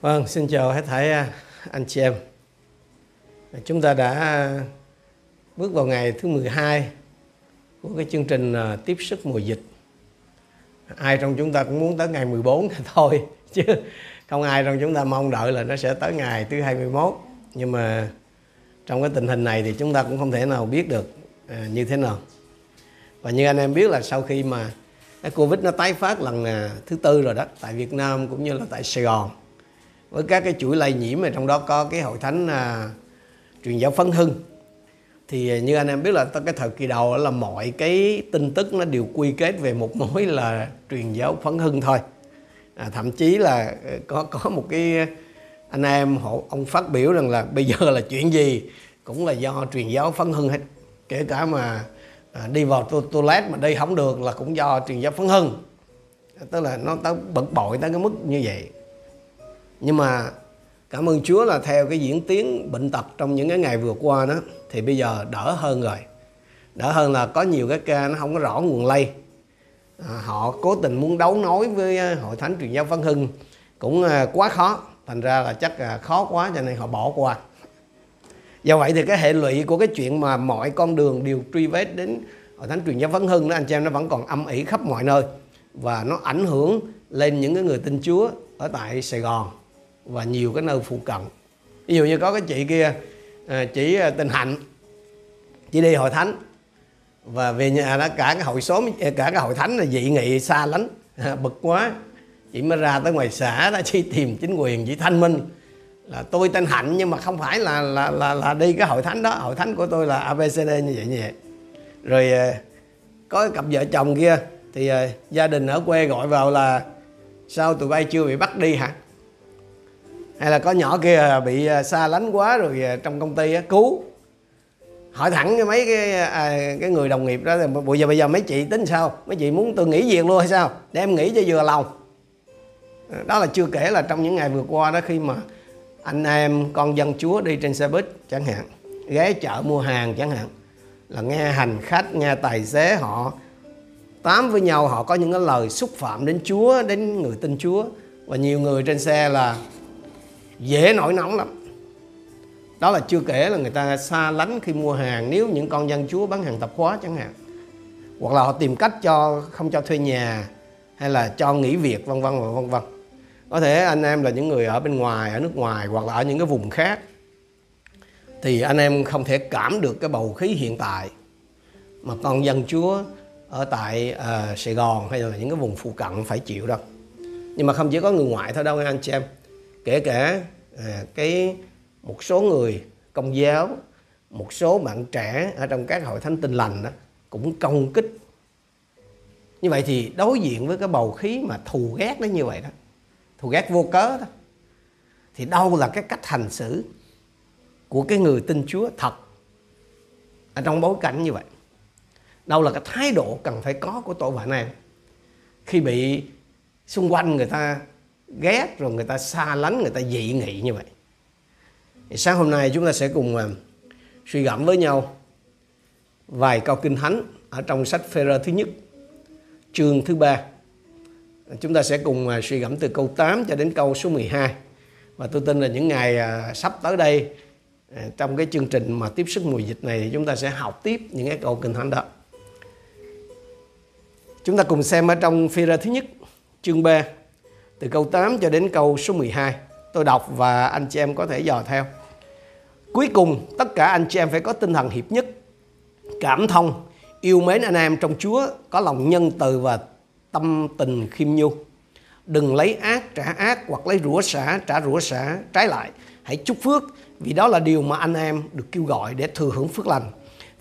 Vâng, xin chào hết thảy à, anh chị em. Chúng ta đã bước vào ngày thứ 12 của cái chương trình à, tiếp sức mùa dịch. Ai trong chúng ta cũng muốn tới ngày 14 thôi chứ không ai trong chúng ta mong đợi là nó sẽ tới ngày thứ 21. Nhưng mà trong cái tình hình này thì chúng ta cũng không thể nào biết được à, như thế nào. Và như anh em biết là sau khi mà cái Covid nó tái phát lần thứ tư rồi đó tại Việt Nam cũng như là tại Sài Gòn với các cái chuỗi lây nhiễm mà trong đó có cái hội thánh à, truyền giáo phấn hưng. Thì à, như anh em biết là cái thời kỳ đầu là mọi cái tin tức nó đều quy kết về một mối là truyền giáo phấn hưng thôi. À, thậm chí là ờ, có có một cái anh em họ ông phát biểu rằng là bây giờ là chuyện gì cũng là do truyền giáo phấn hưng hết. Kể cả mà à, đi vào to toilet mà đi không được là cũng do truyền giáo phấn hưng. Tức là nó tới bực bội tới cái mức như vậy nhưng mà cảm ơn Chúa là theo cái diễn tiến bệnh tật trong những cái ngày vừa qua đó thì bây giờ đỡ hơn rồi. Đỡ hơn là có nhiều cái ca nó không có rõ nguồn lây. À, họ cố tình muốn đấu nối với à, hội thánh truyền giáo Văn Hưng cũng à, quá khó. Thành ra là chắc là khó quá cho nên họ bỏ qua. Do vậy thì cái hệ lụy của cái chuyện mà mọi con đường đều truy vết đến hội thánh truyền giáo Văn Hưng đó anh chị em nó vẫn còn âm ỉ khắp mọi nơi và nó ảnh hưởng lên những cái người tin Chúa ở tại Sài Gòn và nhiều cái nơi phụ cận. Ví dụ như có cái chị kia à, chỉ à, tình hạnh chỉ đi hội thánh. Và về nhà à, đó cả cái hội xóm cả cái hội thánh là dị nghị xa lánh bực quá. Chị mới ra tới ngoài xã đó chỉ tìm chính quyền chị thanh minh là tôi tên hạnh nhưng mà không phải là là là, là đi cái hội thánh đó. Hội thánh của tôi là abcd như vậy như vậy. Rồi có cặp vợ chồng kia thì gia đình ở quê gọi vào là sao tụi bay chưa bị bắt đi hả? Hay là có nhỏ kia bị à, xa lánh quá rồi à, trong công ty cứu. Hỏi thẳng cái mấy cái à, cái người đồng nghiệp đó là bây giờ bây giờ mấy chị tính sao? Mấy chị muốn tôi nghỉ việc luôn hay sao? Để em nghỉ cho vừa lòng. À, đó là chưa kể là trong những ngày vừa qua đó khi mà anh em con dân chúa đi trên xe buýt chẳng hạn ghé chợ mua hàng chẳng hạn là nghe hành khách nghe tài xế họ tám với nhau họ có những cái lời xúc phạm đến chúa đến người tin chúa. Và nhiều người trên xe là dễ nổi nóng lắm. Đó là chưa kể là người ta xa lánh khi mua hàng nếu những con dân chúa bán hàng tập hóa chẳng hạn. Hoặc là họ tìm cách cho không cho thuê nhà hay là cho nghỉ việc vân vân và vân vân. Có thể anh em là những người ở bên ngoài ở nước ngoài hoặc là ở những cái vùng khác thì anh em không thể cảm được cái bầu khí hiện tại mà con dân chúa ở tại uh, Sài Gòn hay là những cái vùng phụ cận phải chịu đâu. Nhưng mà không chỉ có người ngoại thôi đâu anh chị em kể cả à, cái một số người công giáo một số bạn trẻ ở trong các hội thánh tinh lành đó cũng công kích. Như vậy thì đối diện với cái bầu khí mà thù ghét nó như vậy đó thù ghét vô cớ đó thì đâu là cái cách hành xử của cái người tin Chúa thật ở trong bối cảnh như vậy? Đâu là cái thái độ cần phải có của tội vạ này khi bị xung quanh người ta ghét rồi người ta xa lánh, người ta dị nghị như vậy. Thì sáng hôm nay chúng ta sẽ cùng à, suy gẫm với nhau vài câu kinh thánh ở trong sách phê thứ nhất, chương thứ ba. Chúng ta sẽ cùng à, suy gẫm từ câu 8 cho đến câu số 12 và tôi tin là những ngày à, sắp tới đây trong cái chương trình mà tiếp sức mùa dịch này thì chúng ta sẽ học tiếp những cái câu kinh thánh đó. Chúng ta cùng xem ở trong phê thứ nhất, chương 3 từ câu 8 cho đến câu số 12. Tôi đọc và anh chị em có thể dò theo. Cuối cùng, tất cả anh chị em phải có tinh thần hiệp nhất, cảm thông, yêu mến anh em trong Chúa, có lòng nhân từ và tâm tình khiêm nhu. Đừng lấy ác trả ác hoặc lấy rủa xả trả rủa xả trái lại. Hãy chúc phước vì đó là điều mà anh em được kêu gọi để thừa hưởng phước lành.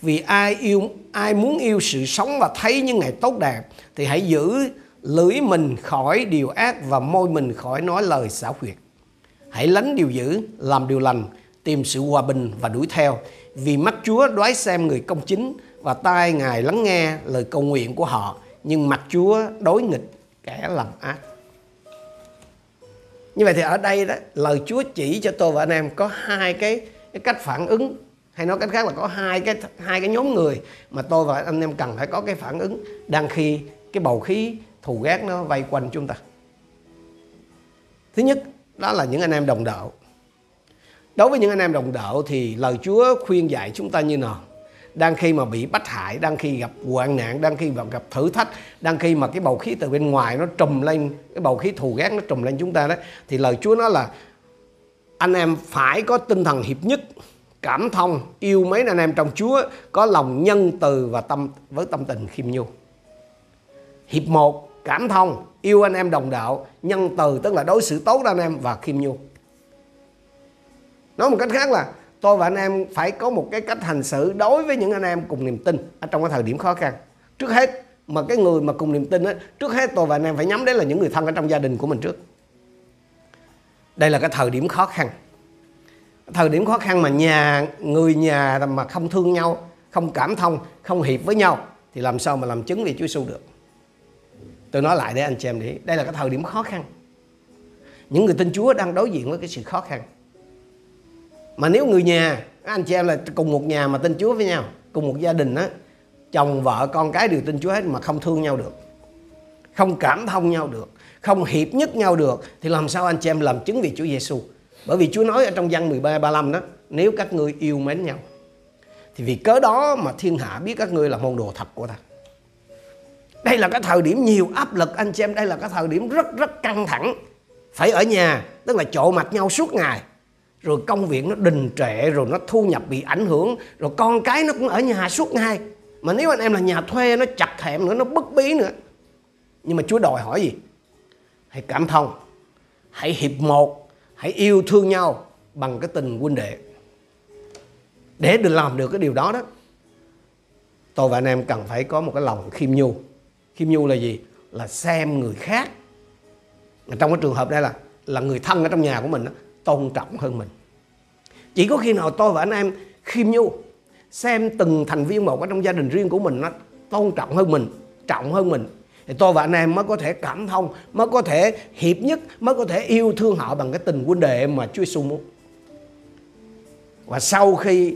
Vì ai yêu ai muốn yêu sự sống và thấy những ngày tốt đẹp thì hãy giữ lưỡi mình khỏi điều ác và môi mình khỏi nói lời xảo quyệt. Hãy lánh điều dữ, làm điều lành, tìm sự hòa bình và đuổi theo. Vì mắt Chúa đoái xem người công chính và tai Ngài lắng nghe lời cầu nguyện của họ. Nhưng mặt Chúa đối nghịch kẻ làm ác. Như vậy thì ở đây đó lời Chúa chỉ cho tôi và anh em có hai cái, cái cách phản ứng hay nói cách khác là có hai cái hai cái nhóm người mà tôi và anh em cần phải có cái phản ứng đang khi cái bầu khí thù ghét nó vây quanh chúng ta. Thứ nhất, đó là những anh em đồng đạo. Đối với những anh em đồng đạo thì lời Chúa khuyên dạy chúng ta như nào? Đang khi mà bị bắt hại, đang khi gặp hoạn nạn, đang khi gặp thử thách, đang khi mà cái bầu khí từ bên ngoài nó trùm lên, cái bầu khí thù ghét nó trùm lên chúng ta đó, thì lời Chúa nói là anh em phải có tinh thần hiệp nhất, cảm thông, yêu mấy anh em trong Chúa, có lòng nhân từ và tâm, với tâm tình khiêm nhu hiệp một cảm thông, yêu anh em đồng đạo, nhân từ, tức là đối xử tốt với anh em và khiêm nhu nói một cách khác là, tôi và anh em phải có một cái cách hành xử đối với những anh em cùng niềm tin ở trong cái thời điểm khó khăn. Trước hết, mà cái người mà cùng niềm tin á, trước hết tôi và anh em phải nhắm đến là những người thân ở trong gia đình của mình trước. Đây là cái thời điểm khó khăn. Thời điểm khó khăn mà nhà, người nhà mà không thương nhau, không cảm thông, không hiệp với nhau, thì làm sao mà làm chứng về Chúa Giêsu được? Tôi nói lại để anh chị em để đây là cái thời điểm khó khăn. Những người tin Chúa đang đối diện với cái sự khó khăn. Mà nếu người nhà anh chị em là cùng một nhà mà tin Chúa với nhau, cùng một gia đình á, chồng, vợ, con cái đều tin Chúa hết mà không thương nhau được, không cảm thông nhau được, không hiệp nhất nhau được, thì làm sao anh chị em làm chứng vì Chúa Giêsu bởi vì Chúa nói ở trong văn 13 35 đó, nếu các ngươi yêu mến nhau, thì vì cớ đó mà thiên hạ biết các ngươi là môn đồ thật của ta đây là cái thời điểm nhiều áp lực, anh chị em, đây là cái thời điểm rất rất căng thẳng. Phải ở nhà, tức là trộn mặt nhau suốt ngày. Rồi công việc nó đình trệ, rồi nó thu nhập bị ảnh hưởng, rồi con cái nó cũng ở nhà suốt ngày. Mà nếu anh em là nhà thuê, nó chặt hẹm nữa, nó bất bí nữa. Nhưng mà Chúa đòi hỏi gì? Hãy cảm thông, hãy hiệp một, hãy yêu thương nhau bằng cái tình huynh đệ. Để được làm được cái điều đó đó, tôi và anh em cần phải có một cái lòng khiêm nhu khiêm nhu là gì? Là xem người khác. Trong cái trường hợp đây là là người thân ở trong nhà của mình đó, tôn trọng hơn mình. Chỉ có khi nào tôi và anh em khiêm nhu xem từng thành viên một ở trong gia đình riêng của mình nó tôn trọng hơn mình trọng hơn mình thì tôi và anh em mới có thể cảm thông mới có thể hiệp nhất mới có thể yêu thương họ bằng cái tình huynh đệ mà Chúa Giêsu muốn. Và sau khi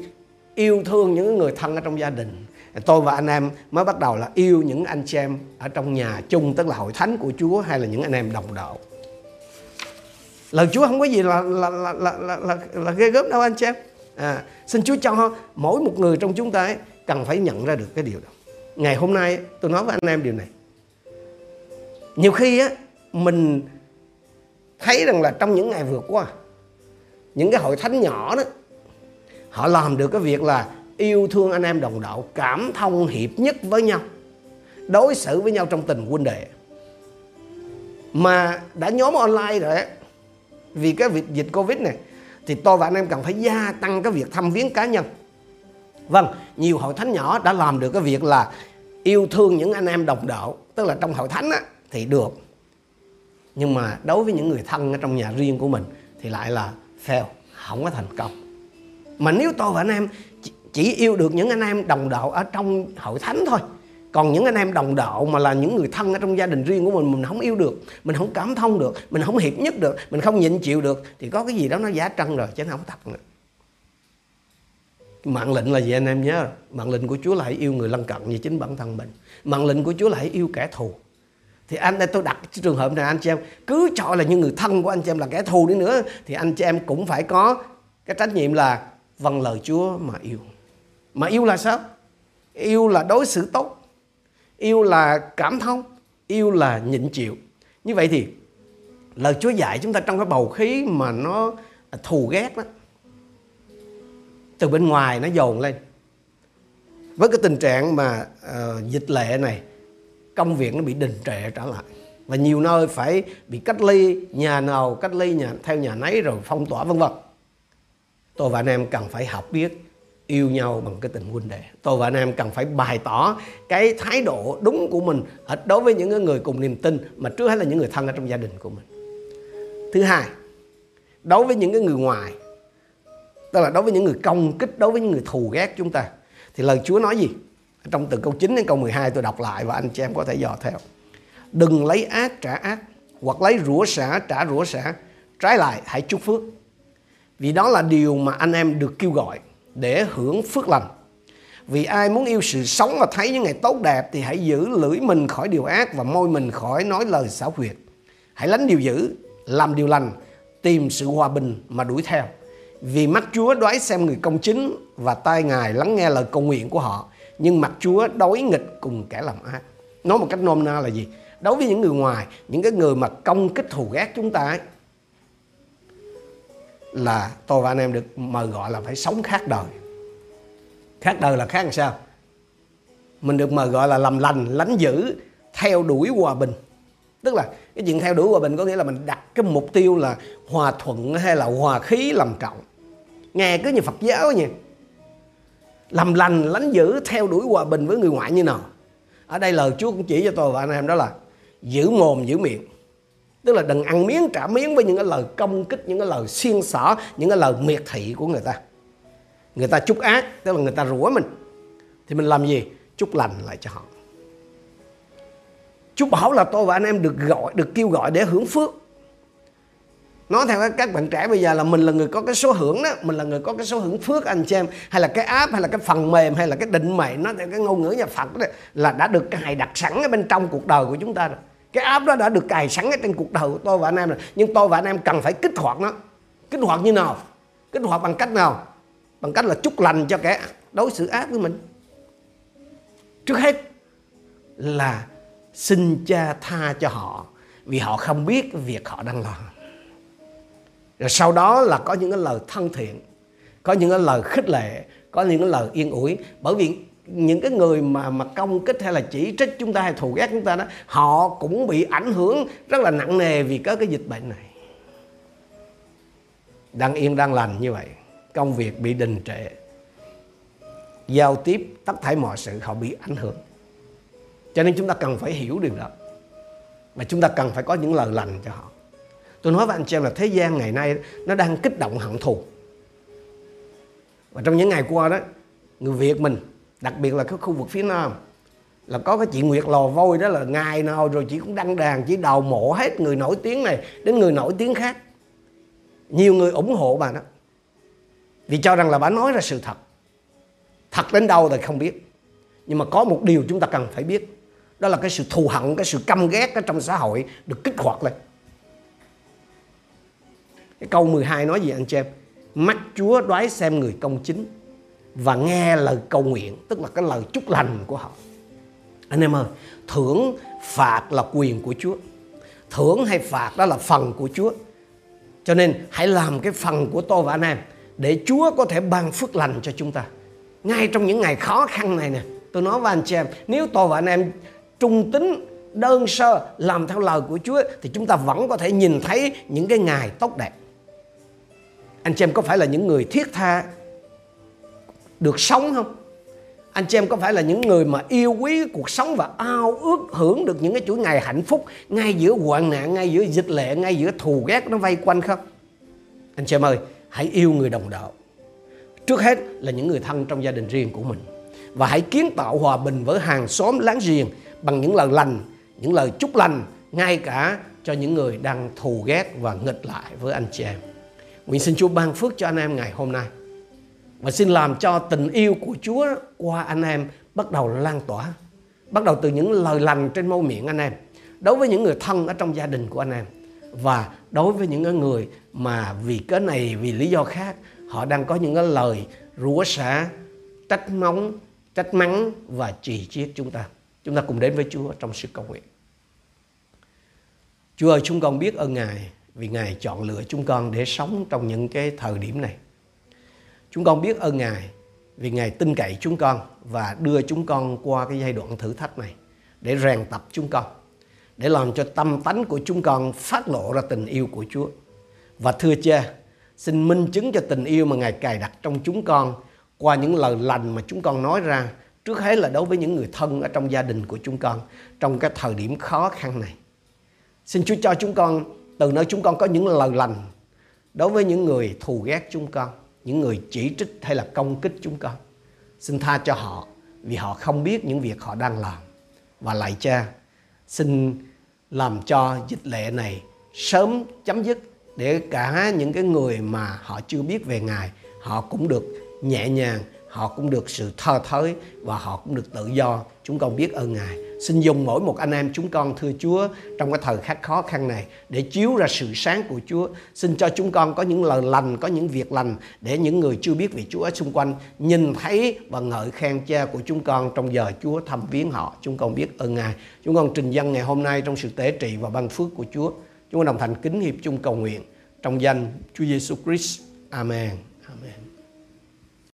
yêu thương những người thân ở trong gia đình tôi và anh em mới bắt đầu là yêu những anh chị em ở trong nhà chung tức là hội thánh của Chúa hay là những anh em đồng đạo. Lời Chúa không có gì là là là là là, là, là ghê gớm đâu anh chị em. À, xin Chúa cho mỗi một người trong chúng ta ấy, cần phải nhận ra được cái điều đó. Ngày hôm nay tôi nói với anh em điều này. Nhiều khi á mình thấy rằng là trong những ngày vừa qua những cái hội thánh nhỏ đó họ làm được cái việc là yêu thương anh em đồng đạo cảm thông hiệp nhất với nhau đối xử với nhau trong tình huynh đệ. Mà đã nhóm online rồi ấy, vì cái việc dịch covid này thì tôi và anh em cần phải gia tăng cái việc thăm viếng cá nhân. Vâng nhiều hội thánh nhỏ đã làm được cái việc là yêu thương những anh em đồng đạo tức là trong hội thánh á, thì được. Nhưng mà đối với những người thân ở trong nhà riêng của mình thì lại là fail không có thành công. Mà nếu tôi và anh em chỉ yêu được những anh em đồng đạo ở trong hội thánh thôi. Còn những anh em đồng đạo mà là những người thân ở trong gia đình riêng của mình mình không yêu được, mình không cảm thông được, mình không hiệp nhất được, mình không nhịn chịu được, thì có cái gì đó nó giả trân rồi chứ nó không thật nữa. Mạng lệnh là gì anh em nhớ? Mạng lệnh của Chúa là yêu người lân cận như chính bản thân mình. Mạng lệnh của Chúa là yêu kẻ thù. Thì anh đây tôi đặt trường hợp này, anh chị em, cứ cho là những người thân của anh chị em là kẻ thù đi nữa, thì anh chị em cũng phải có cái trách nhiệm là vâng lời Chúa mà yêu mà yêu là sao? Yêu là đối xử tốt. Yêu là cảm thông. Yêu là nhịn chịu. Như vậy thì lời Chúa dạy chúng ta trong cái bầu khí mà nó thù ghét đó từ bên ngoài nó dồn lên. Với cái tình trạng mà uh, dịch lệ này công việc nó bị đình trệ trở lại. Và nhiều nơi phải bị cách ly nhà nào cách ly nhà theo nhà nấy rồi phong tỏa vân vân. Tôi và anh em cần phải học biết yêu nhau bằng cái tình huynh đệ. Tôi và anh em cần phải bày tỏ cái thái độ đúng của mình đối với những người cùng niềm tin mà trước hết là những người thân ở trong gia đình của mình. Thứ hai, đối với những cái người ngoài, tức là đối với những người công kích, đối với những người thù ghét chúng ta, thì lời Chúa nói gì? Trong từ câu 9 đến câu 12 tôi đọc lại và anh chị em có thể dò theo. Đừng lấy ác trả ác, hoặc lấy rủa xả trả rủa xả. Trái lại, hãy chúc phước. Vì đó là điều mà anh em được kêu gọi để hưởng phước lành. Vì ai muốn yêu sự sống và thấy những ngày tốt đẹp thì hãy giữ lưỡi mình khỏi điều ác và môi mình khỏi nói lời xảo quyệt. Hãy lánh điều dữ, làm điều lành, tìm sự hòa bình mà đuổi theo. Vì mắt Chúa đoái xem người công chính và tai Ngài lắng nghe lời cầu nguyện của họ. Nhưng mặt Chúa đối nghịch cùng kẻ làm ác. Nói một cách nôm na là gì? Đối với những người ngoài, những cái người mà công kích thù ghét chúng ta ấy, là tôi và anh em được mời gọi là phải sống khác đời. Khác đời là khác làm sao? Mình được mời gọi là làm lành, lánh dữ, theo đuổi hòa bình. Tức là cái chuyện theo đuổi hòa bình có nghĩa là mình đặt cái mục tiêu là hòa thuận hay là hòa khí làm trọng. Nghe cứ như phật giáo nha. Làm lành lánh dữ theo đuổi hòa bình với người ngoại như nào? Ở đây lời chúa cũng chỉ cho tôi và anh em đó là giữ mồm giữ miệng tức là đừng ăn miếng trả miếng với những cái lời công kích những cái lời xiên xỏ những cái lời miệt thị của người ta. Người ta chúc ác tức là người ta rủa mình. Thì mình làm gì? Chúc lành lại cho họ. Chúa bảo là tôi và anh em được gọi, được kêu gọi để hưởng phước. Nói theo các bạn trẻ bây giờ là mình là người có cái số hưởng đó, mình là người có cái số hưởng phước anh chị em, hay là cái app hay là cái phần mềm hay là cái định mệnh nó theo cái ngôn ngữ nhà Phật đó, là đã được cài đặt sẵn ở bên trong cuộc đời của chúng ta rồi. Cái app đó đã được cài sẵn ở trên cuộc đời của tôi và anh em rồi, nhưng tôi và anh em cần phải kích hoạt nó. Kích hoạt như nào? Kích hoạt bằng cách nào? Bằng cách là chúc lành cho kẻ đối xử ác với mình. Trước hết là xin cha tha cho họ vì họ không biết việc họ đang làm rồi sau đó là có những cái lời thân thiện có những cái lời khích lệ có những cái lời yên ủi bởi vì những cái người mà mà công kích hay là chỉ trích chúng ta hay thù ghét chúng ta đó, họ cũng bị ảnh hưởng rất là nặng nề vì có cái dịch bệnh này. Đang yên, đang lành như vậy, công việc bị đình trệ, giao tiếp, tất thảy mọi sự họ bị ảnh hưởng. Cho nên chúng ta cần phải hiểu điều đó, và chúng ta cần phải có những lời lành cho họ. Tôi nói với anh chị em là thế gian ngày nay nó đang kích động hận thù. Và trong những ngày qua đó, người Việt mình đặc biệt là cái khu vực phía Nam. Là có cái chị Nguyệt Lò Vôi đó là ngày nào rồi chị cũng đăng đàn chỉ đầu mộ hết người nổi tiếng này đến người nổi tiếng khác. Nhiều người ủng hộ bà đó. Vì cho rằng là bà nói ra sự thật. Thật đến đâu thì không biết. Nhưng mà có một điều chúng ta cần phải biết. Đó là cái sự thù hận, cái sự căm ghét ở trong xã hội được kích hoạt lên. Cái câu 12 nói gì anh chị em mắt Chúa đoái xem người công chính và nghe lời cầu nguyện, tức là cái lời chúc lành của họ. Anh em ơi, thưởng phạt là quyền của Chúa. Thưởng hay phạt đó là phần của Chúa. Cho nên hãy làm cái phần của tôi và anh em để Chúa có thể ban phước lành cho chúng ta. Ngay trong những ngày khó khăn này nè, tôi nói với anh chị em, nếu tôi và anh em trung tính đơn sơ làm theo lời của Chúa thì chúng ta vẫn có thể nhìn thấy những cái ngày tốt đẹp. Anh chị em có phải là những người thiết tha được sống không? Anh chị em có phải là những người mà yêu quý cuộc sống và ao ước hưởng được những cái chuỗi ngày hạnh phúc ngay giữa hoạn nạn, ngay giữa dịch lệ, ngay giữa thù ghét nó vây quanh không? Anh chị em ơi, hãy yêu người đồng đạo. Trước hết là những người thân trong gia đình riêng của mình và hãy kiến tạo hòa bình với hàng xóm láng giềng bằng những lời lành, những lời chúc lành ngay cả cho những người đang thù ghét và nghịch lại với anh chị em. Nguyện xin Chúa ban phước cho anh em ngày hôm nay. Và xin làm cho tình yêu của Chúa qua anh em bắt đầu lan tỏa. Bắt đầu từ những lời lành trên môi miệng anh em. Đối với những người thân ở trong gia đình của anh em. Và đối với những người mà vì cái này, vì lý do khác, họ đang có những cái lời rủa xả, trách móng, trách mắng và chỉ chiết chúng ta. Chúng ta cùng đến với Chúa trong sự cầu nguyện. Chúa ơi, chúng con biết ơn Ngài vì Ngài chọn lựa chúng con để sống trong những cái thời điểm này. Chúng con biết ơn Ngài vì Ngài tin cậy chúng con và đưa chúng con qua cái giai đoạn thử thách này để rèn tập chúng con, để làm cho tâm tánh của chúng con phát lộ ra tình yêu của Chúa. Và thưa cha, xin minh chứng cho tình yêu mà Ngài cài đặt trong chúng con qua những lời lành mà chúng con nói ra trước hết là đối với những người thân ở trong gia đình của chúng con trong cái thời điểm khó khăn này. Xin Chúa cho chúng con từ nơi chúng con có những lời lành đối với những người thù ghét chúng con, những người chỉ trích hay là công kích chúng con. Xin tha cho họ vì họ không biết những việc họ đang làm. Và lại cha, xin làm cho dịch lệ này sớm chấm dứt để cả những cái người mà họ chưa biết về Ngài, họ cũng được nhẹ nhàng họ cũng được sự thơ thới và họ cũng được tự do chúng con biết ơn ngài Xin dùng mỗi một anh em chúng con thưa Chúa trong cái thời khắc khó khăn này để chiếu ra sự sáng của Chúa. Xin cho chúng con có những lời lành, có những việc lành để những người chưa biết về Chúa ở xung quanh nhìn thấy và ngợi khen cha của chúng con trong giờ Chúa thăm viếng họ. Chúng con biết ơn Ngài. Chúng con trình dân ngày hôm nay trong sự tế trị và ban phước của Chúa. Chúng con đồng thành kính hiệp chung cầu nguyện trong danh Chúa Giêsu Christ. Amen. Amen.